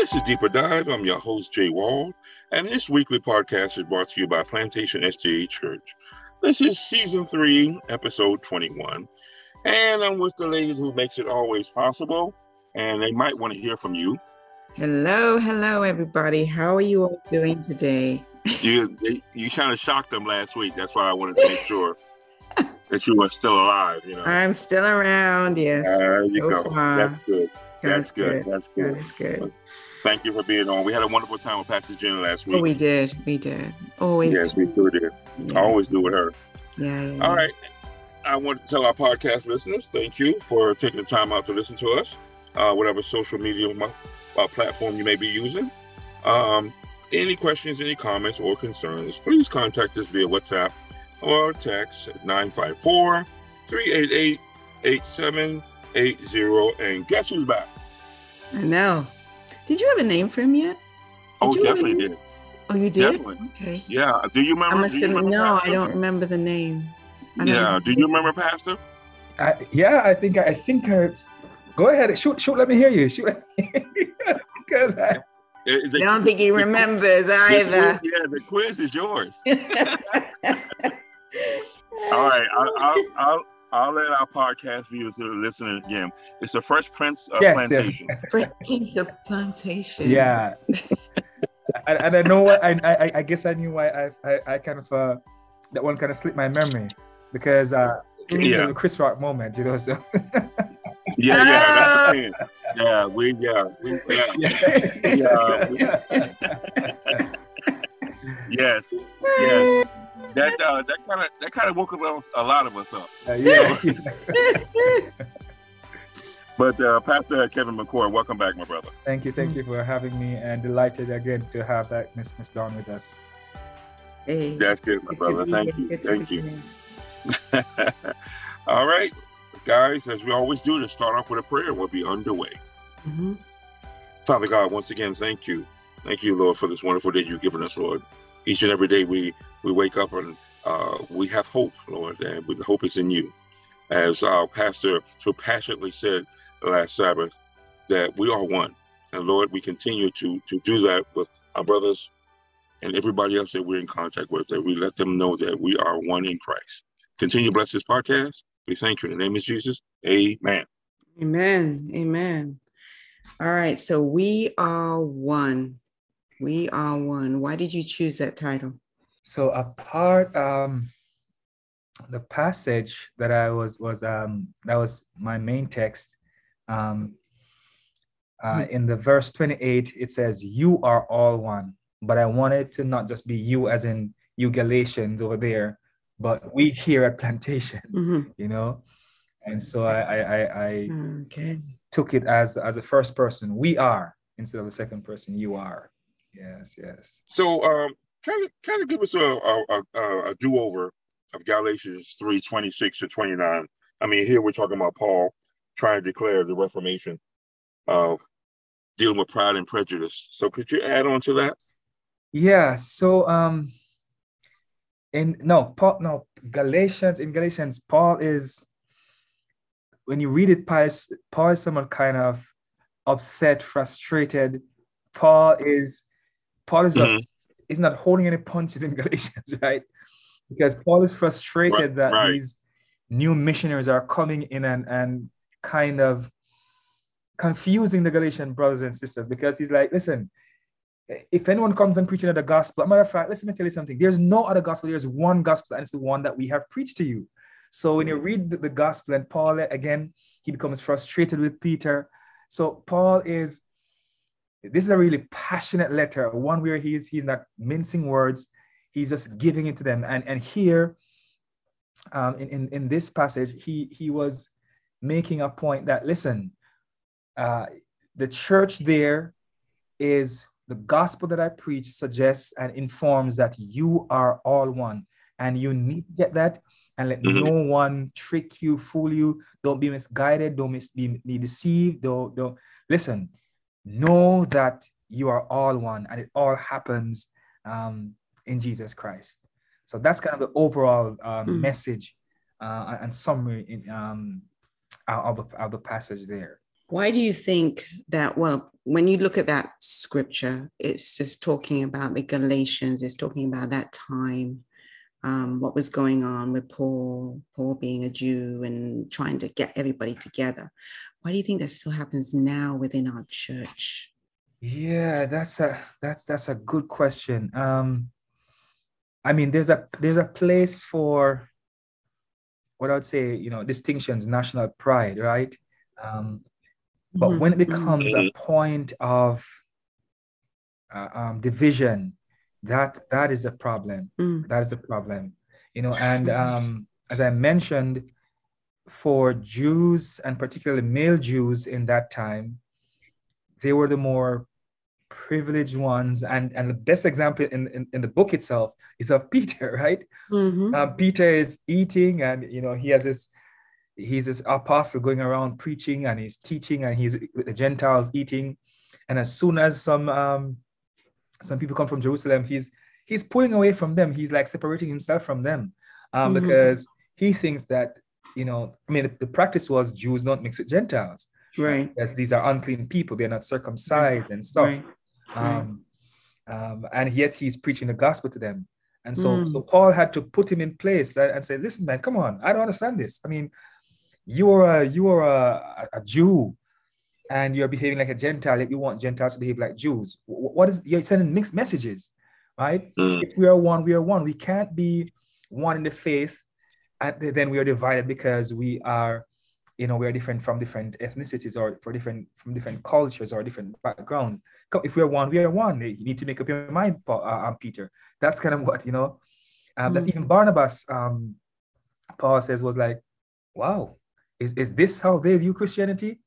This is Deeper Dive. I'm your host, Jay Wald, and this weekly podcast is brought to you by Plantation SDA Church. This is season three, episode 21, and I'm with the ladies who makes it always possible, and they might want to hear from you. Hello, hello, everybody. How are you all doing today? You you kind of shocked them last week. That's why I wanted to make sure that you were still alive. You know, I'm still around. Yes. there you so go. far. That's good. That's God's good. That's good. That is good. Thank you for being on. We had a wonderful time with Pastor Jen last week. Oh, we did. We did. Always. yes, do. we sure did. Yeah. I always do with her. Yeah, yeah, All right. I want to tell our podcast listeners thank you for taking the time out to listen to us, uh, whatever social media uh, platform you may be using. Um, any questions, any comments, or concerns, please contact us via WhatsApp or text at 954 388 8780. And guess who's back? I know. Did you have a name for him yet? Did oh, you definitely did. Oh, you did? Definitely. Okay. Yeah. Do you remember? I must you have. remember No, I don't remember the name. I don't Yeah. remember Do you remember Pastor? I, yeah, I think I think I go ahead. Shoot, shoot. Let me hear you. Shoot. let me hear you. because I, Is I don't think he remembers the quiz- either. yeah, the quiz is yours. All right, I'll, I'll, I'll, I'll let our podcast viewers who are listening again. It's the Fresh Prince of Yes, yes. Plantation. Prince of Plantation. yeah. and, and I know what I, I I guess I knew why I I, I kind of uh that one kind of slipped my memory because uh Yeah. was a Chris Rock moment, you know. So Yeah, yeah, that's the thing. Yeah, we, yeah, we, yeah, yeah, we- yes, yes. That, uh, that kind of, that kind of woke up a lot of us up. Uh, yeah. But uh, Pastor Kevin McCoy, welcome back, my brother. thank you, thank you for having me, and delighted again to have that Miss Miss Dawn with us. Hey, That's good, my good brother. Thank you, good thank you. All right, guys, as we always do, to start off with a prayer, we'll be underway. Mhm. Father God, once again, thank you. Thank you, Lord, for this wonderful day you've given us, Lord. Each and every day we, we wake up and uh, we have hope, Lord, and the hope is in you. As our pastor so passionately said last Sabbath, that we are one. And Lord, we continue to, to do that with our brothers and everybody else that we're in contact with, that we let them know that we are one in Christ. Continue to bless this podcast. We thank you in the name of Jesus. Amen. Amen. Amen. All right. So we are one. We are one. Why did you choose that title? So a part um the passage that I was was um that was my main text um uh, in the verse 28 it says you are all one. But I wanted to not just be you as in you Galatians over there but we here at plantation Mhm. you know? And so I I I, I Okay. took it as as a first person. We are instead of the second person you are. Yes yes. So, um, kind of, kind of give us a a, a, a do over of Galatians three twenty six to twenty nine. I mean, here we're talking about Paul trying to declare the Reformation of dealing with pride and prejudice. So, could you add on to that? Yeah. So um in no Paul no Galatians in Galatians Paul is when you read it Paul is, Paul is someone kind of upset, frustrated. Paul is Paul is just he's not holding any punches in Galatians, right? Because Paul is frustrated Right, that right. these new missionaries are coming in and and kind of confusing the Galatian brothers and sisters because he's like, listen, if anyone comes and preaching the gospel, matter of fact, listen, let me tell you something. There's no other gospel. There's one gospel, and it's the one that we have preached to you. So when you read the, the gospel, and Paul again, he becomes frustrated with Peter. So Paul is. This is a really passionate letter, one where he's he's not mincing words. He's just giving it to them. And and here, um, in, in in this passage, he he was making a point that listen, uh, the church there is the gospel that I preach suggests and informs that you are all one, and you need to get that. And let Mhm. no one trick you, fool you. Don't be misguided. Don't mis- be, be deceived. Don't don't listen. Know that you are all one, and it all happens um, in Jesus Christ. So that's kind of the overall um, Mm. message uh, and summary in, um, of, the, of the passage there. Why do you think that? Well, when you look at that scripture, it's just talking about the Galatians, it's talking about that time, um, what was going on with Paul, Paul being a Jew and trying to get everybody together. Why do you think that still happens now within our church? Yeah, that's a that's that's a good question. Um, I mean, there's a there's a place for what I would say, you know, distinctions, national pride, right? Um, but mm-hmm. when it becomes mm-hmm. a point of uh, um, division, that that is a problem. Mm. That is a problem, you know. And um, as I mentioned, for Jews and particularly male Jews in that time, they were the more privileged ones and and the best example in, in, in the book itself is of peter right mm-hmm. um, peter is eating and you know he has this he's this apostle going around preaching and he's teaching and he's with the Gentiles eating. And as soon as some um, some people come from Jerusalem, he's he's pulling away from them. He's like separating himself from them um, mm-hmm. because he thinks that you know. I mean, the, the, practice was Jews don't mix with Gentiles, right? Yes, these are unclean people. They're not circumcised and stuff. Right. Um, um, and yet he's preaching the gospel to them. And so, mm. so Paul had to put him in place and, and say, listen, man, come on. I don't understand this. I mean, you are a you are a, a Jew and you're behaving like a Gentile, if you want Gentiles to behave like Jews. What is you're sending mixed messages, right? Mm. If we are one, we are one. We can't be one in the faith, and then we are divided because we are, you know, we are different from different ethnicities or for different from different cultures or different backgrounds. If we are one, we are one. You need to make up your mind, Paul, uh, um, Peter. That's kind of what you know. Um, mm. That even Barnabas, um, Paul says, was like, "Wow, is, is this how they view Christianity?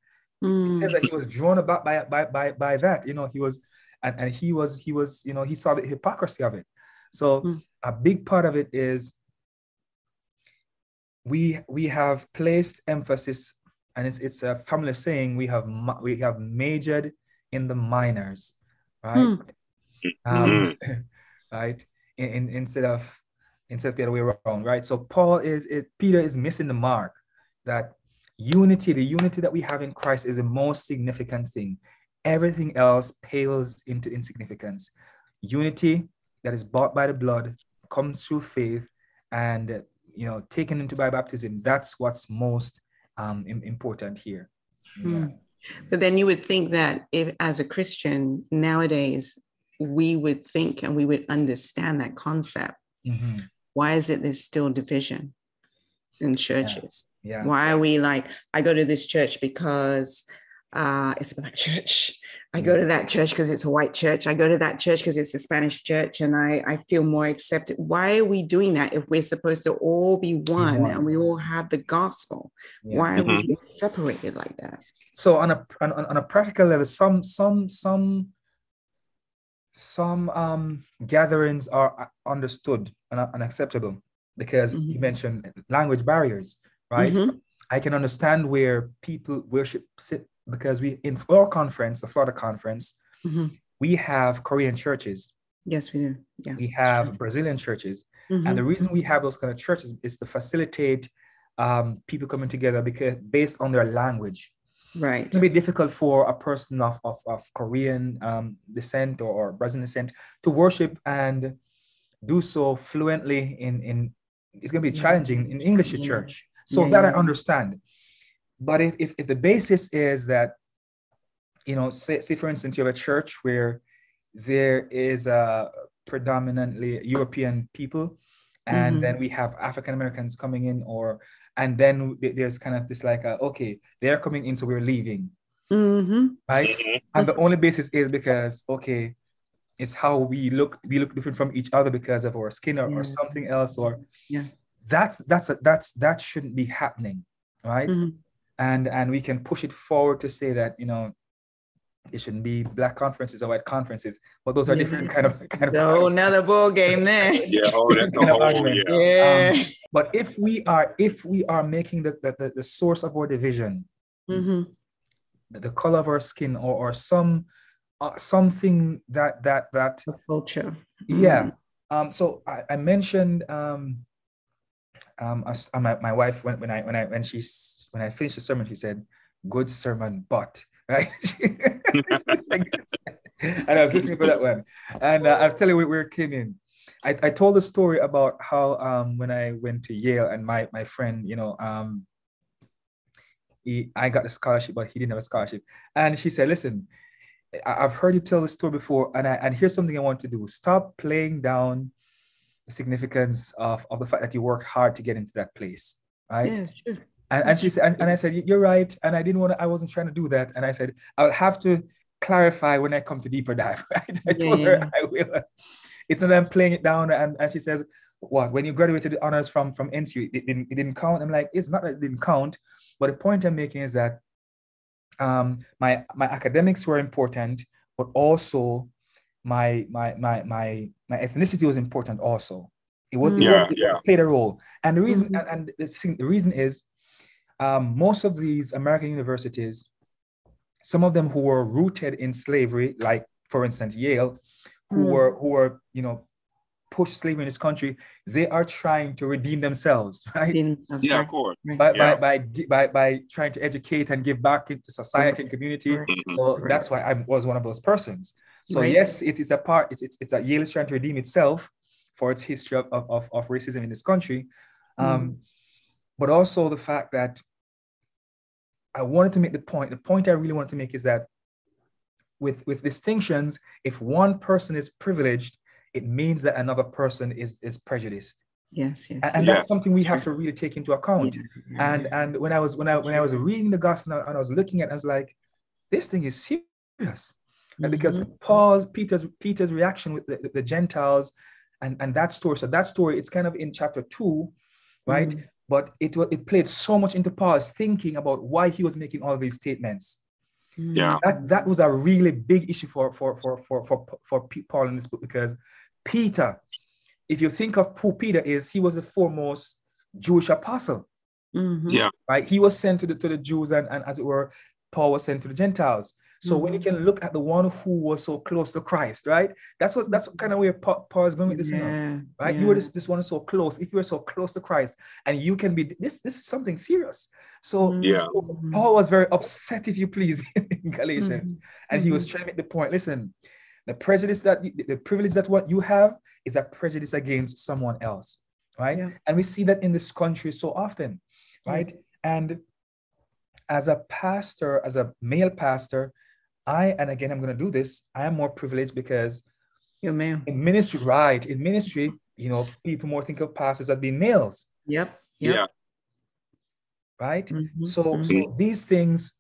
Mm. He that he was drawn about by, by, by, by that. You know, he was, and, and he was, he was, you know, he saw the hypocrisy of it. So mm. a big part of it is we we have placed emphasis, and it's it's a family saying we have we have majored in the minors, right? Mm. Um, right. In, in, instead of instead of the other way around, right? So Paul is it, Peter is missing the mark that Unity, the unity that we have in Christ is the most significant thing. Everything else pales into insignificance. Unity that is bought by the blood comes through faith and you know taken into by baptism that's what's most um, important here hmm. but then you would think that if as a christian nowadays we would think and we would understand that concept mm-hmm. why is it there's still division in churches yeah. Why are we like, I go to this church because uh, it's a black church. I go to that church because it's a white church. I go to that church because it's a Spanish church and I, I feel more accepted. Why are we doing that if we're supposed to all be one, one. and we all have the gospel? Yeah. Why are mm-hmm. we separated like that? So on a on, on a practical level, some some some some um, gatherings are understood and unacceptable because mm-hmm. you mentioned language barriers right? Mm-hmm. I can understand where people worship sit because we in our conference, the Florida conference, mm-hmm. we have Korean churches. Yes, we do. Yeah, we have Brazilian churches, mm-hmm. and the reason we have those kind of churches is to facilitate um, people coming together because based on their language. Right. It can be difficult for a person of, of, of Korean um, descent or, or Brazilian descent to worship and do so fluently in, in it's going to be challenging in English yeah. church. So yeah, that yeah. I understand. But if, if, if the basis is that, you know, say, say for instance, you have a church where there is a predominantly European people, and mm-hmm. then we have African Americans coming in, or and then there's kind of this like, a, okay, they're coming in, so we're leaving, mm-hmm. right? Mm-hmm. And the only basis is because okay, it's how we look we look different from each other because of our skin or, yeah. or something else, or yeah that's that's a, that's that shouldn't be happening right mm-hmm. and and we can push it forward to say that you know it shouldn't be black conferences or white conferences but those are different kind of kind of no, another ball game there yeah oh that's a whole, yeah, yeah. Um, but if we are if we are making the the, the source of our division mm-hmm. the, the, color of our skin or, or some uh, something that that that the culture yeah mm-hmm. um so I, I mentioned um um, uh, my, my wife when, when I when I when she's when I finished the sermon, she said, good sermon, but right. and I was listening for that one, and uh, I'll tell you where it came in. I, I told a story about how um, when I went to Yale and my my friend, you know, um, he, I got a scholarship, but he didn't have a scholarship, and she said, "Listen, I've heard you tell the story before, and I, and here's something I want to do. Stop playing down the significance of, of the fact that you worked hard to get into that place, right? Yes, sure. And, and she and, and I said, You're right. And I didn't want to, I wasn't trying to do that. And I said, I'll have to clarify when I come to deeper dive. Right? I told Yeah, her. I will. It's not I'm playing it down. And, and she says, What? When you graduated the honors from, from NCU, it didn't, it didn't count. I'm like, It's not that it didn't count. But the point I'm making is that um, my my academics were important, but also my my my my my ethnicity was important also. It was, it, Yeah, it played a role. And the reason Mhm. and, and the, the reason is um, most of these American universities, some of them who were rooted in slavery, like for instance Yale, who Mm. were who were you know pushed slavery in this country, they are trying to redeem themselves, right? In- Yeah, right, of course. By, Yeah. by, by, by, by trying to educate and give back into society and community. Right. Mhm. So Right. that's why I was one of those persons. So Right. yes, it is a part. It's it's, it's that Yale is trying to redeem itself for its history of, of, of, of racism in this country, um, but also the fact that I wanted to make the point. The point I really wanted to make is that with with distinctions, if one person is privileged, it means that another person is is prejudiced, Yes, yes. and, and Yeah. that's something we have to really take into account Yeah, yeah, and and when I was when I when I was reading the gospel and I was looking at, it, I was like, this thing is serious, And because Mhm. Paul Peter's Peter's reaction with the, the Gentiles, and and that story. So that story, it's kind of in chapter two, right? Mhm. But it wa- it played so much into Paul's thinking about why he was making all these statements. Yeah. That that was a really big issue for for for for for for Paul in this book because Peter, if you think of who Peter is, he was the foremost Jewish apostle Mhm. Yeah. right? He was sent to the to the Jews, and, and as it were, Paul was sent to the Gentiles. So when you can look at the one who was so close to Christ, right? That's what that's what kind of where Pa- Paul is going with this, you know, Yeah, right? You were this, this one is so close. If you were so close to Christ, and you can be this, this is something serious. So Yeah. Mhm. Paul was very upset, if you please, in Galatians, Mhm. and he was Mhm. trying to make the point. Listen, the prejudice that the privilege that what you have is a prejudice against someone else, right? Yeah. And we see that in this country so often, right? And as a pastor, as a male pastor, I and again I'm going to do this. I am more privileged because Your male. in ministry, right? In ministry, you know, people more think of pastors as being males, Yep. Yeah. Yep. right? Mhm. So, Mhm. so these things,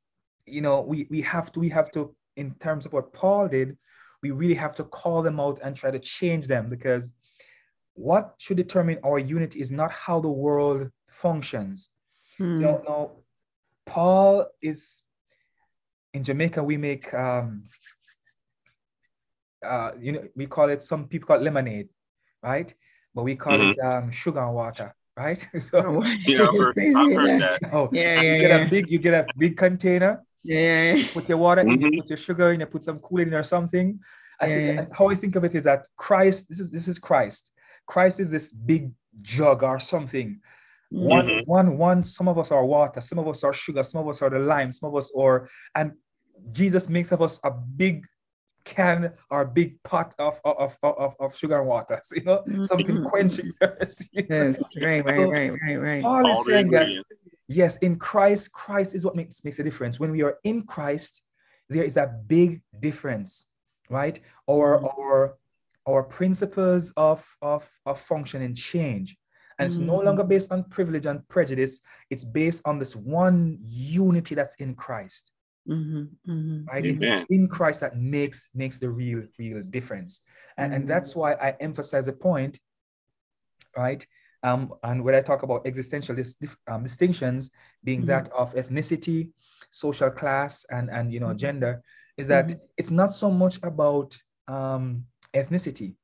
you know, we we have to we have to in terms of what Paul did, we really have to call them out and try to change them because what should determine our unity is not how the world functions. Mm. You know, no, Paul is in Jamaica. We make um, uh, you know, we call it some people call it lemonade, right? But we call it um, sugar and water, right? So- Oh, Yeah, I've heard, I've heard yeah. that. Oh, Yeah, you yeah, get a big, you get a big container, Yeah, yeah, yeah. put your water in, you Mhm. put your sugar in, you put some Kool-Aid in or something. I Yeah, see, yeah. and how I think of it is that Christ, this is this is Christ. Christ is this big jug or something. One, Mhm. one, one, some of us are water, some of us are sugar, some of us are the lime, some of us are, and Jesus makes of us a big can or a big pot of, of, of, of, of sugar and water. So, you know, something Mhm. quenching thirst. you know? Yes, right, right, So, right, right, right. Paul is All saying that. Yes, in Christ, Christ is what makes makes a difference. When we are in Christ, there is a big difference, right? Our Mhm. our our principles of of of function and change, and it's no Mhm. longer based on privilege and prejudice. It's based on this one unity that's in Christ, Mhm, mhm, right? It is in Christ that makes makes the real real difference, and and Mhm. that's why I emphasize the point, right? Um, and when I talk about existential dis- um, distinctions, being Mhm. that of ethnicity, social class, and and you know Mhm. gender, is that Mhm. it's not so much about um, ethnicity,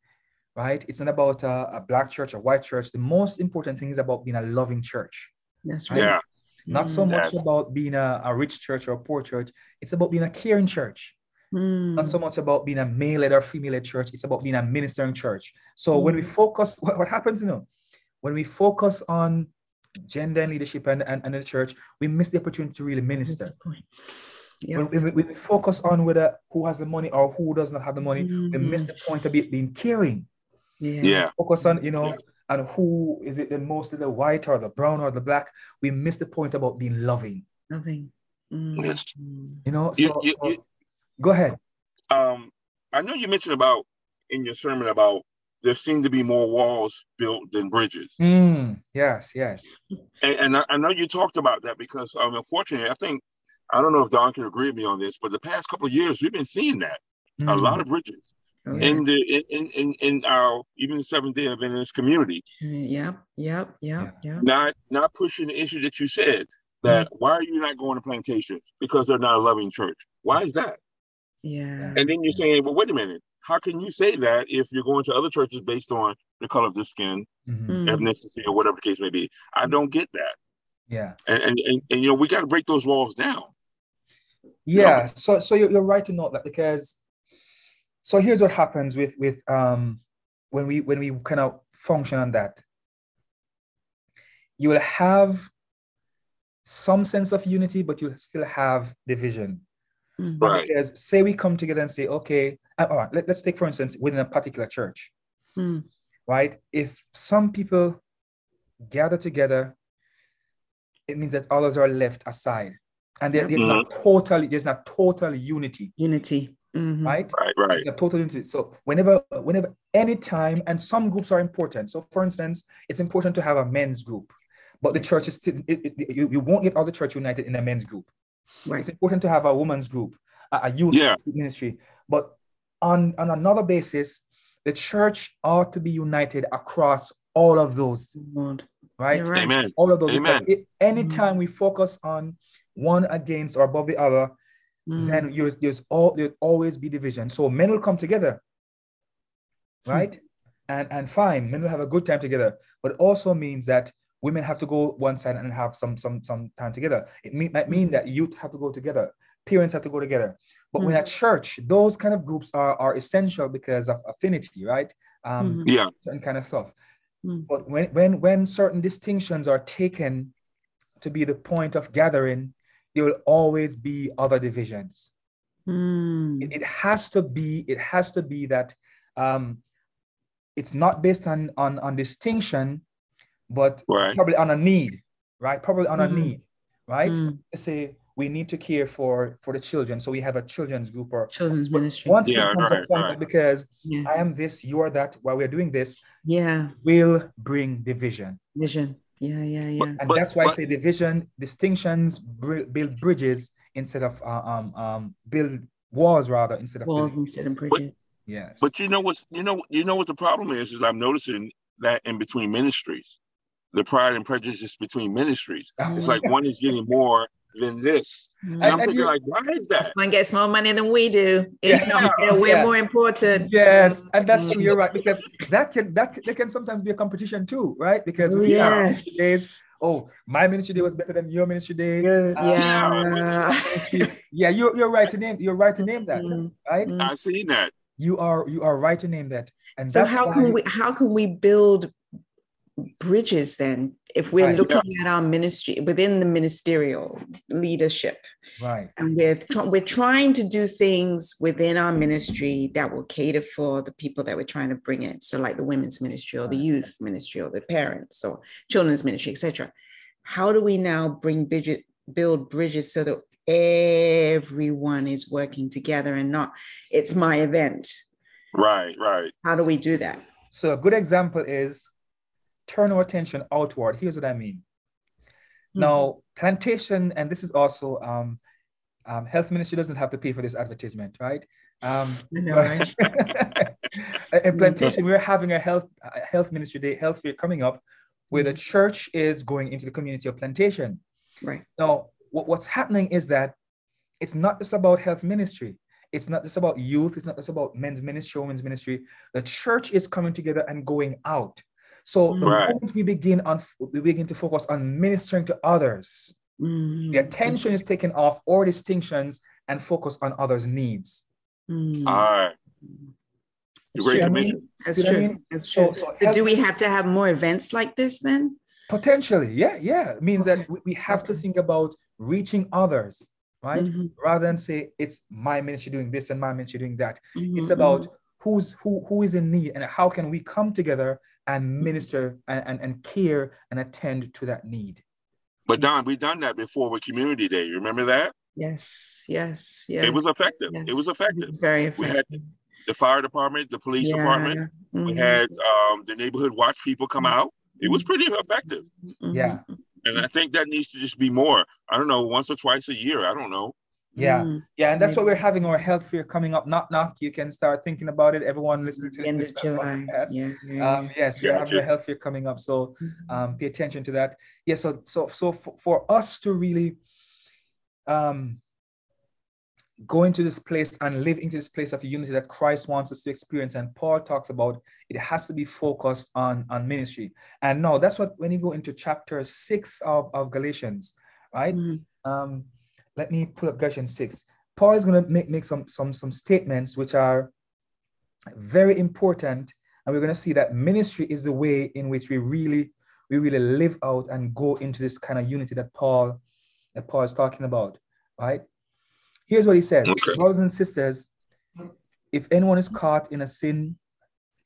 right? It's not about a, a black church, a white church. The most important thing is about being a loving church, That's right. Yeah. Not so Mm, much Yes. about being a, a rich church or a poor church. It's about being a caring church. not mm, so much about being a male-led or female-led church. It's about being a ministering church. So when we focus, what, what happens, you know, when we focus on gender and leadership and, and, and the church, we miss the opportunity to really minister. Yeah. When we, we focus on whether who has the money or who does not have the money, we miss the point of it being caring. Yeah. Yeah. Focus on, you know, Yeah. And who is it the most of the white or the brown or the black? We miss the point about being loving. loving Mm. Yes. You know, so, You- you- so- you- go ahead. Um, I know you mentioned about in your sermon about there seem to be more walls built than bridges. Mm, yes, yes. And, and I, I know you talked about that because, um, unfortunately, I think I don't know if Don can agree with me on this, but the past couple of years we've been seeing that a Mm, lot of bridges Oh, in the in, in in in our even the Seventh Day Adventist community, Yep. Yep. Yep. Yep. not not pushing the issue that you said that why are you not going to plantations because they're not a loving church? Why is that? Yeah. And then you're saying, well, wait a minute, how can you say that if you're going to other churches based on the color of the skin, mhm, Mm. ethnicity, or whatever the case may be? I don't get that. Yeah. And and, and, and you know, we got to break those walls down. Yeah. So so you're, you're right to note that because so here's what happens with with um when we when we kind of function on that. You will have some sense of unity, but you'll still have division. Mm. Right. Because say we come together and say, okay, uh, all right, let, let's take for instance within a particular church, Mm. right? If some people gather together, it means that others are left aside. And there- there's not totally, there's not total unity, Unity. Mhm. right? Right, right. There's a total unity. So whenever, whenever, anytime, and some groups are important. So for instance, it's important to have a men's group, but the Yes. church is still, it, it- you, you won't get all the church united in a men's group. Right. It's important to have a woman's group, a, a youth Yeah. ministry. But on, on another basis, the church ought to be united across all of those, Lord. right? Right. Amen. All of those. Amen. Because it, anytime we focus on one against or above the other, Mm. then there's, there's all there'll always be division. So men will come together, Hmm. right? And and fine, men will have a good time together. But it also means that women have to go one side and have some some some time together. It mean, might Hmm. mean that youth have to go together, parents have to go together. But when Mm. at church, those kind of groups are are essential because of affinity, right? Um, Mhm. Yeah. certain kind of stuff. Mm. But when when when certain distinctions are taken to be the point of gathering, there will always be other divisions Mm. it, it has to be it has to be that um it's not based on on on distinction but Right. probably on a need right probably on a Mhm. need right Mm. Say we need to care for for the children so we have a children's group or Children's ministry. once Yeah, it becomes right, a point right. because Yeah. i am this you are that while we're doing this Yeah. will bring division Vision. Yeah. Yeah. Yeah. and But- that's why i say division distinctions br- build bridges instead of uh, um um build walls rather instead of Walls building- instead of bridges. yes But you know what's you know you know what the problem is is I'm noticing that in between ministries, the pride and prejudice between ministries. It's like one is getting more than this. Mm. And, And- I'm and thinking you- like, why is that? This one gets more money than we do. It's Yeah. not that we're Yeah. more important. Yes, and that's true. You're right because that can that can, that can sometimes be a competition too, right? Because Oh, we yes. ministry days. Oh, my ministry day was better than your ministry day. Yes, Uh, yeah. Yeah, you're you're right to name you're right to name that, Mm, right? mm. I seen that. You are you are right to name that. And So how can we how can we build bridges then if we're Right. looking at our ministry within the ministerial leadership right? and we're tr- we're trying to do things within our ministry that will cater for the people that we're trying to bring in so like the women's ministry or the youth ministry or the parents or children's ministry etc how do we now bring bridget build bridges so that everyone is working together and not it's my event Right, right. how do we do that So a good example is turn our attention outward. Here's what I mean. Hmm. Now, plantation, and this is also um, um, health ministry doesn't have to pay for this advertisement, right? Um, know, but- in plantation, we're having a health a health ministry day, health fair coming up, where the church is going into the community of plantation. right Now, what, what's happening is that it's not just about health ministry. It's not just about youth. It's not just about men's ministry, women's ministry. The church is coming together and going out. So the Right. moment we begin on, we begin to focus on ministering to others. Mm, The attention is taken off all distinctions and focus on others' needs. mm. All right. It's Great true. I mean, commission. That's see I true. mean? That's true. so So do we have to have more events like this then? Potentially, yeah, yeah. It means that we have to think about reaching others, right? Mm-hmm. Rather than say it's my ministry doing this and my ministry doing that. Mm-hmm. It's about who's who who is in need and how can we come together and mm-hmm. minister and, and, and care and attend to that need. But Don, we've done that before with Community Day. You remember that? Yes, yes, yes. It was effective. Yes. It was effective. Very effective. We had the fire department, the police yeah. department. Mm-hmm. We had um, the neighborhood watch people come out. It was pretty effective. Mm-hmm. Yeah. And I think that needs to just be more. I don't know, once or twice a year. I don't know. Yeah, mm. yeah, and that's what we're having our health fair coming up. Knock knock. You can start thinking about it. Everyone listening to the end of July. Yeah, yeah. Um, yes, we're having a health fair coming up, so mm-hmm. um, pay attention to that. Yeah, so so so for, for us to really um go into this place and live into this place of unity that Christ wants us to experience. And Paul talks about it has to be focused on, on ministry. And no, that's what when you go into chapter six of, of Galatians, right? Mm-hmm. Um, let me pull up Galatians 6. Paul is going to make, make some, some, some statements which are very important. And we're going to see that ministry is the way in which we really, we really live out and go into this kind of unity that Paul, that Paul is talking about, right? Here's what he says, okay. brothers and sisters, if anyone is caught in a sin,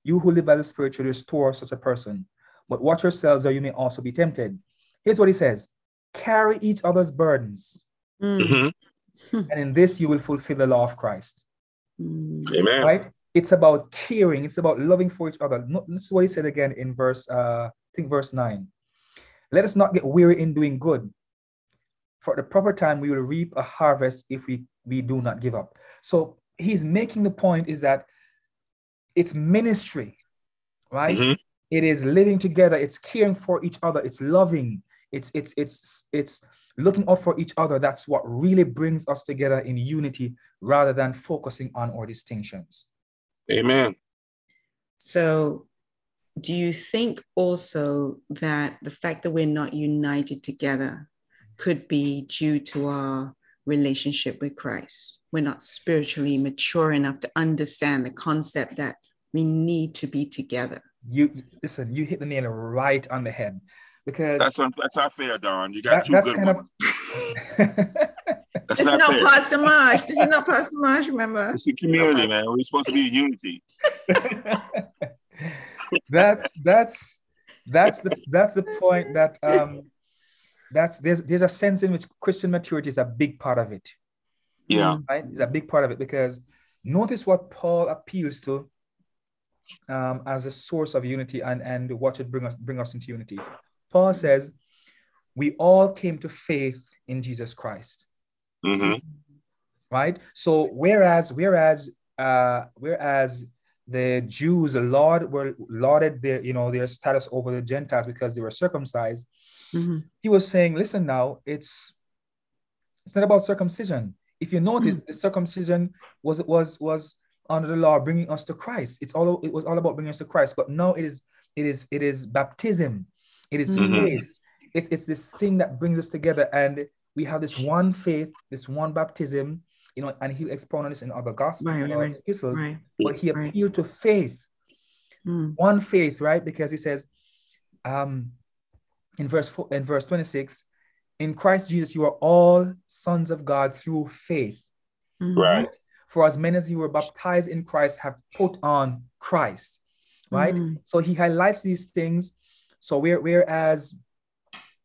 you who live by the Spirit should restore such a person. But watch yourselves, or you may also be tempted. Here's what he says carry each other's burdens. Mm-hmm. And in this, you will fulfill the law of Christ. Amen. Right? It's about caring, it's about loving for each other. This is what he said again in verse, uh, I think, verse 9. Let us not get weary in doing good. For the proper time, we will reap a harvest if we we do not give up. So he's making the point is that it's ministry, right? Mm-hmm. It is living together, it's caring for each other, it's loving, it's it's it's it's looking out for each other. That's what really brings us together in unity rather than focusing on our distinctions. Amen. So do you think also that the fact that we're not united together could be due to our relationship with Christ. We're not spiritually mature enough to understand the concept that we need to be together. You listen, you hit the nail right on the head because that's un, that's not fair, Don. You got that, two that's good kind ones. of this is not Pastor Marsh. This is not Pastor remember? It's a community, man. We're supposed to be unity. that's that's that's the that's the point that um that's there's there's a sense in which Christian maturity is a big part of it. Yeah. Right? It's a big part of it because notice what Paul appeals to um, as a source of unity and, and what should bring us bring us into unity. Paul says, we all came to faith in Jesus Christ. Mm-hmm. Right? So whereas whereas uh, whereas the Jews, the Lord were lauded their, you know, their status over the Gentiles because they were circumcised. Mm-hmm. He was saying, listen now, it's it's not about circumcision. If you notice, mm-hmm. the circumcision was was was under the law bringing us to Christ. It's all it was all about bringing us to Christ. But now it is it is it is baptism. It is mm-hmm. faith. It's it's this thing that brings us together, and we have this one faith, this one baptism. You know, and he'll expound on this in other gospels, right, right, epistles. Right, but he appealed to faith, mm. one faith, right? Because he says, um, in verse four, in verse 26 in christ jesus you are all sons of god through faith mm-hmm. right for as many as you were baptized in christ have put on christ right mm-hmm. so he highlights these things so where, whereas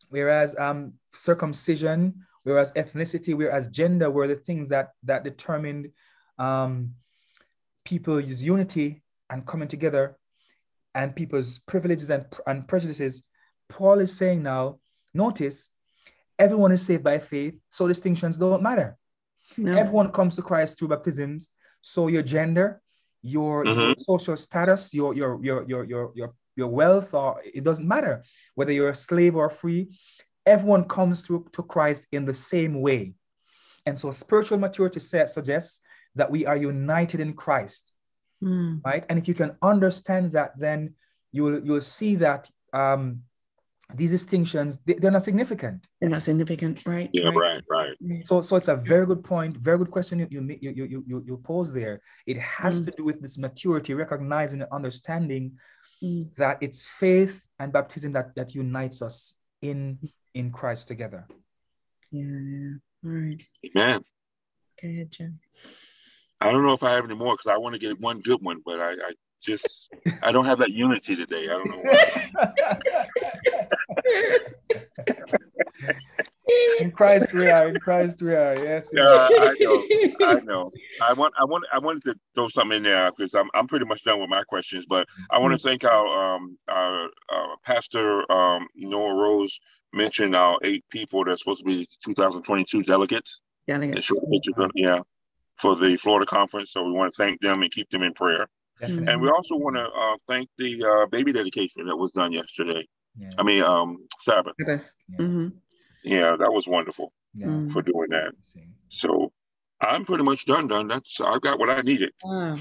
whereas um circumcision whereas ethnicity whereas gender were the things that that determined um people's unity and coming together and people's privileges and, and prejudices Paul is saying now, notice, everyone is saved by faith, so distinctions don't matter. No. Everyone comes to Christ through baptisms. So your gender, your, mm-hmm. your, social status, your, your your your your your your wealth, or it doesn't matter whether you're a slave or free. Everyone comes through to Christ in the same way. And so spiritual maturity set, suggests that we are united in Christ. Mm. Right. And if you can understand that, then you'll you'll see that um, these distinctions they, are not significant they're not significant right yeah right. right right so so it's a very good point very good question you you you you, you, you pose there it has mm. to do with this maturity recognizing and understanding Mm. that it's faith and baptism that, that unites us in in Christ together. Yeah, yeah. All right. Man, Go ahead, Jim. I don't know if I have any more because I want to get one good one, but I, I just I don't have that unity today. I don't know. Why. in Christ we are, in Christ we are. Yes. Yeah, I know. I know. I want. I want. I wanted to throw something in there because I'm. I'm pretty much done with my questions. But I want to thank our um our, our pastor um Noah Rose mentioned our eight people that's supposed to be 2022 delegates. They Delegates. showed pictures of- yeah, for the Florida conference. So we want to thank them and keep them in prayer. Definitely. And we also want to uh, thank the uh, baby dedication that was done yesterday. Yeah. I mean, um, Sabbath. Sabbath. Yeah. Mhm. Yeah, that was wonderful Yeah. Mm. for doing that. So I'm pretty much done. Done. That's I've got what I needed. Ah,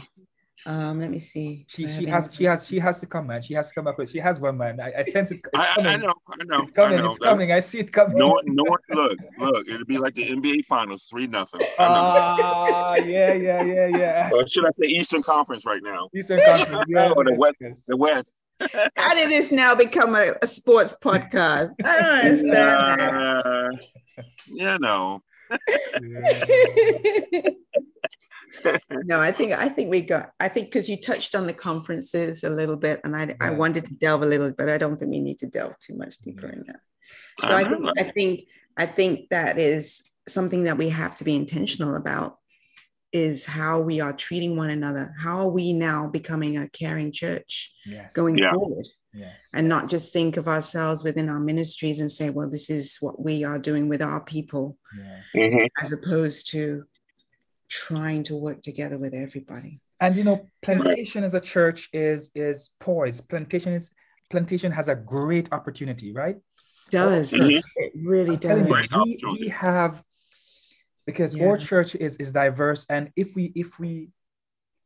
um, let me see. She she has any- she has she has to come, man. She has to come up with she has one man. I, I sense it's, it's I, I, coming. I know. I know. It's coming, I know. it's coming. I see it coming. No, no. Look, look. It'll be like the NBA Finals, three nothing. I know. Ah, yeah, yeah, yeah, yeah. or should I say Eastern Conference right now? Eastern Conference, yes, Or the West. yes. The West. How did this now become a, a sports podcast? I don't understand. Uh, you know. Yeah. No, I think I think we got. I think because you touched on the conferences a little bit, and I I wanted to delve a little, but I don't think we need to delve too much deeper in that. So I I think I think I think that is something that we have to be intentional about is how we are treating one another. How are we now becoming a caring church Yes. going Yeah. forward? Yes. And not just think of ourselves within our ministries and say, well, this is what we are doing with our people, Yeah. Mhm. as opposed to trying to work together with everybody. And you know, plantation as a church is is poised. Plantation is plantation has a great opportunity, right? Does Mhm. it really does? we, we have because Yeah. our church is is diverse, and if we if we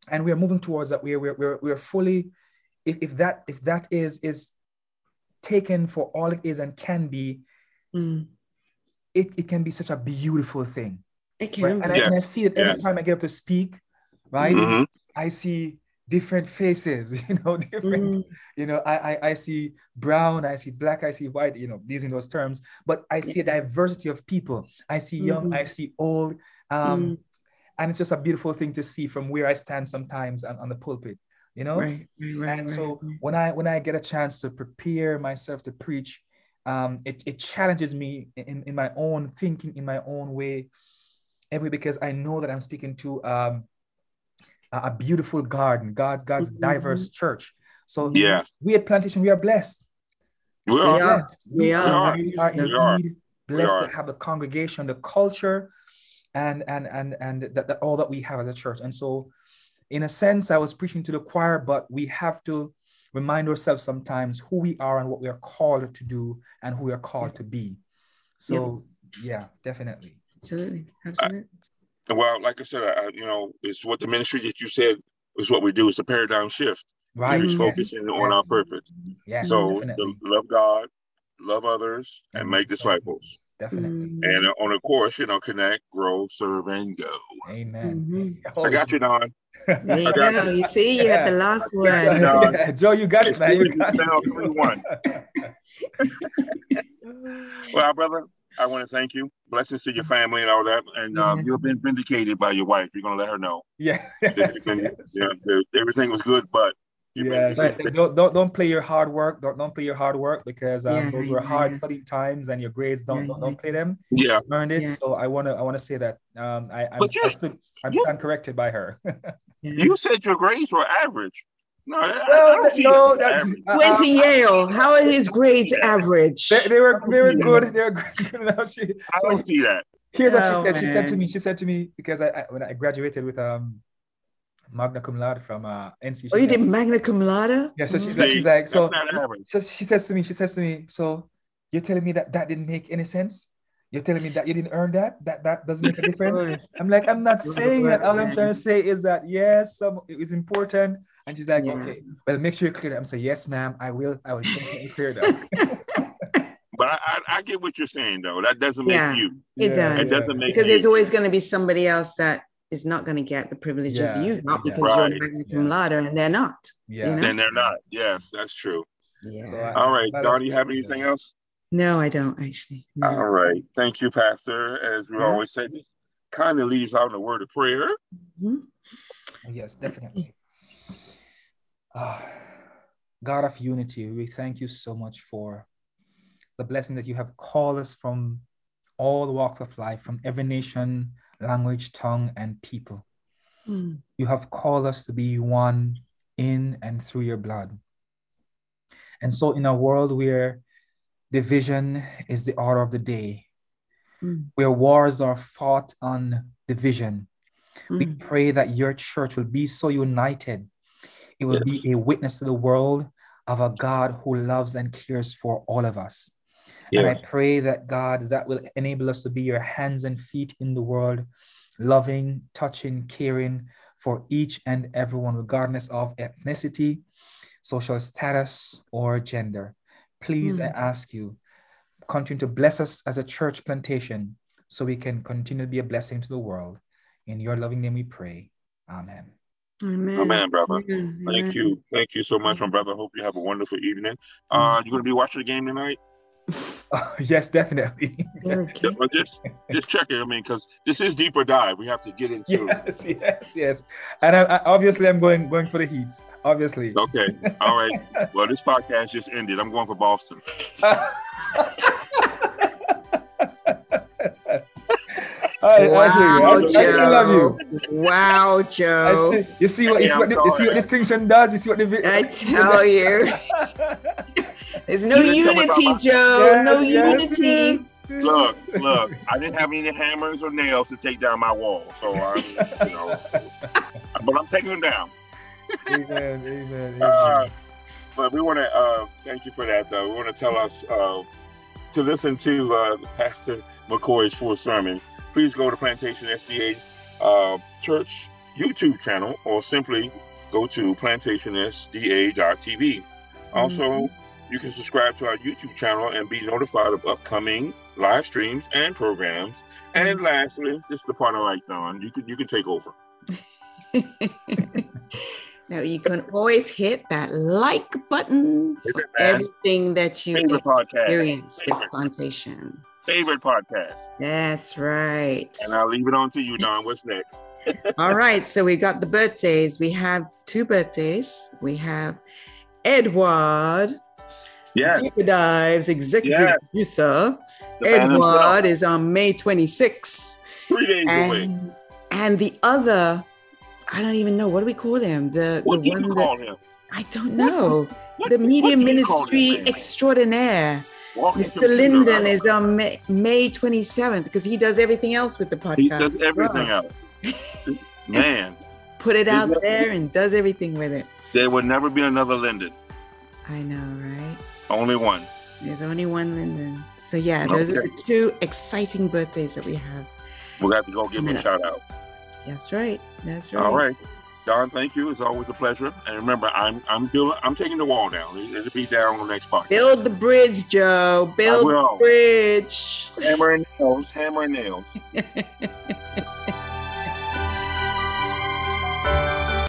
and we are moving towards that, we're we're we're, we're fully if, if that if that is is taken for all it is and can be, Mm, it, it can be such a beautiful thing. It Right? can. And, be. I, and I see it every Yes. time I get up to speak, right? Mhm. I see different faces, you know, different Mm, you know I, I i see brown i see black i see white you know using those terms but i see a diversity of people i see young Mhm. i see old um Mm. and it's just a beautiful thing to see from where i stand sometimes on, on the pulpit you know right, right, right, and right, so right. when i when i get a chance to prepare myself to preach um it, it challenges me in, in my own thinking in my own way every because i know that i'm speaking to um a a beautiful garden god god's Mhm. diverse church so Yeah. we at plantation we are blessed We We are. are. blessed. We are. we are We are. indeed blessed are. to have the congregation the culture and and and and that, that all that we have as a church and so in a sense i was preaching to the choir but we have to remind ourselves sometimes who we are and what we are called to do and who we are called to be so yeah definitely Absolutely, absolutely. Well, like I said, I, you know, it's what the ministry that you said is what we do. It's a paradigm shift. right We're yes, focusing on yes. our purpose. yes so to love God, love others, and make disciples. definitely Mm, And uh, on a course, you know, connect, grow, serve, and go. amen mhm. Oh, I got you, Don. There you I got go. You see, you had the last got word. you. Yeah, Joe, you got it, As man. You as got it. 3-1. Well, brother, I want to thank you. Blessings to your family and all that. And um, Yeah. you've been vindicated by your wife. You're going to let her know. yeah. that everything, yeah, everything was good, but you've been Yes, vindicated. don't, don't don't play your hard work. Don't don't play your hard work because um, Yeah, those were yeah, hard yeah. study times, and your grades don't Yeah, don't, don't play them. yeah. You earned it. Yeah. So I wanna I wanna say that um I I'm, But you- I stood, I'm you- stand corrected by her. You said your grades were average. No, I, I well, don't no, that. that, uh, Went to Yale. How are his grades average? they, they were they were good. They were good. You know, she, I don't see that. here's what she Oh, said. She said to me. She said to me because I, I when I graduated with um magna cum laude from uh NC. Oh, you did magna cum laude? Yeah, so she's Mm. like, she's like, so, That's not average. so she says to me, she says to me, so you're telling me that that didn't make any sense? You're telling me that you didn't earn that? That that doesn't make a difference? I'm like, I'm not saying that. All I'm trying to say is that yes, some it's important. And she's like, Yeah. okay, well, make sure you clear that. I'm saying, yes, ma'am, I will, I will definitely clear that. But I, I, I get what you're saying, though. That doesn't make Yeah. you. It does. It doesn't make because you. there's always going to be somebody else that is not going to get the privileges Yeah, you got yeah. because Right. you're magna cum Yeah. laude and they're not. Yeah. You know? Then they're not. Yes, that's true. Yeah. So I- All right, let Don, you have anything else? No, I don't actually. No. All right. Thank you, Pastor. As we Yeah. always say, this kind of leaves out in a word of prayer. Mhm. Yes, definitely. Ah, God of unity, we thank you so much for the blessing that you have called us from all walks of life, from every nation, language, tongue, and people. Mm. You have called us to be one in and through your blood. And so, in a world where division is the order of the day, Mm. where wars are fought on division, we Mm. pray that your church will be so united. It will be a witness to the world of a God who loves and cares for all of us. And I pray that God, that will enable us to be your hands and feet in the world, loving, touching, caring for each and everyone, regardless of ethnicity, social status, or gender. Please, I Mm. ask you, continue to bless us as a church plantation so we can continue to be a blessing to the world. In your loving name we pray. Amen. Amen. Amen, brother. Amen. Thank Amen. you. Thank you so much, my brother. Hope you have a wonderful evening. Uh, you going to be watching the game tonight? yes, definitely. Okay. Well, just, just check it. I mean, because this is deeper dive. We have to get into. yes, yes, yes. And I, I, obviously, I'm going going for the Heat. Obviously. Okay. All right. Well, this podcast just ended. I'm going for Boston. I, I. I, Wow, I still love you. Wow, Joe. still, you see what you see what, the, you see what distinction does. You see what the I tell you, there's no You didn't tell me about unity, my- Joe. no Yes, unity. yes, yes. Look, look. I didn't have any hammers or nails to take down my wall, so I'm, you know, but I'm taking them down. Amen, amen, amen. Uh, but we want to uh, thank you for that. Though we want to tell us uh, to listen to uh, Pastor McCoy's full sermon. Please go to Plantation SDA uh, Church YouTube channel, or simply go to plantationsda.tv. Also, you can subscribe to our YouTube channel and be notified of upcoming live streams and programs. And mm. lastly, this is the part I like, Don. You can you can take over. now you can always hit that like button Hit for it, everything that you Favorite podcast. experience with Favorite. plantation. Favorite podcast. That's right. And I'll leave it on to you, Don. What's next? All right, so we got the birthdays. We have two birthdays. We have Edward, Yes. Deeper Dives executive Yes. producer. the. Edward is on May 26th. Three days away. And, and the other, I don't even know, what do we call him? The, What the do you one call that, him? I don't know. What- the Media do you call Ministry? Extraordinaire. Walking Mr. Linden is on May, May 27th because he does everything else with the podcast. He does as well. everything else. Man, Put it out there and does everything with it. there will never be another Linden. I know, right? Only one. There's only one Linden. So yeah, those are the two exciting birthdays that we have. We'll have to go give him a shout out. That's right. That's right. All right. Don, thank you. It's always a pleasure. And remember, I'm I'm building I'm taking the wall down. It- It'll be down on the next podcast. Build the bridge, Joe. Build the bridge. Hammer and nails, hammer and nails.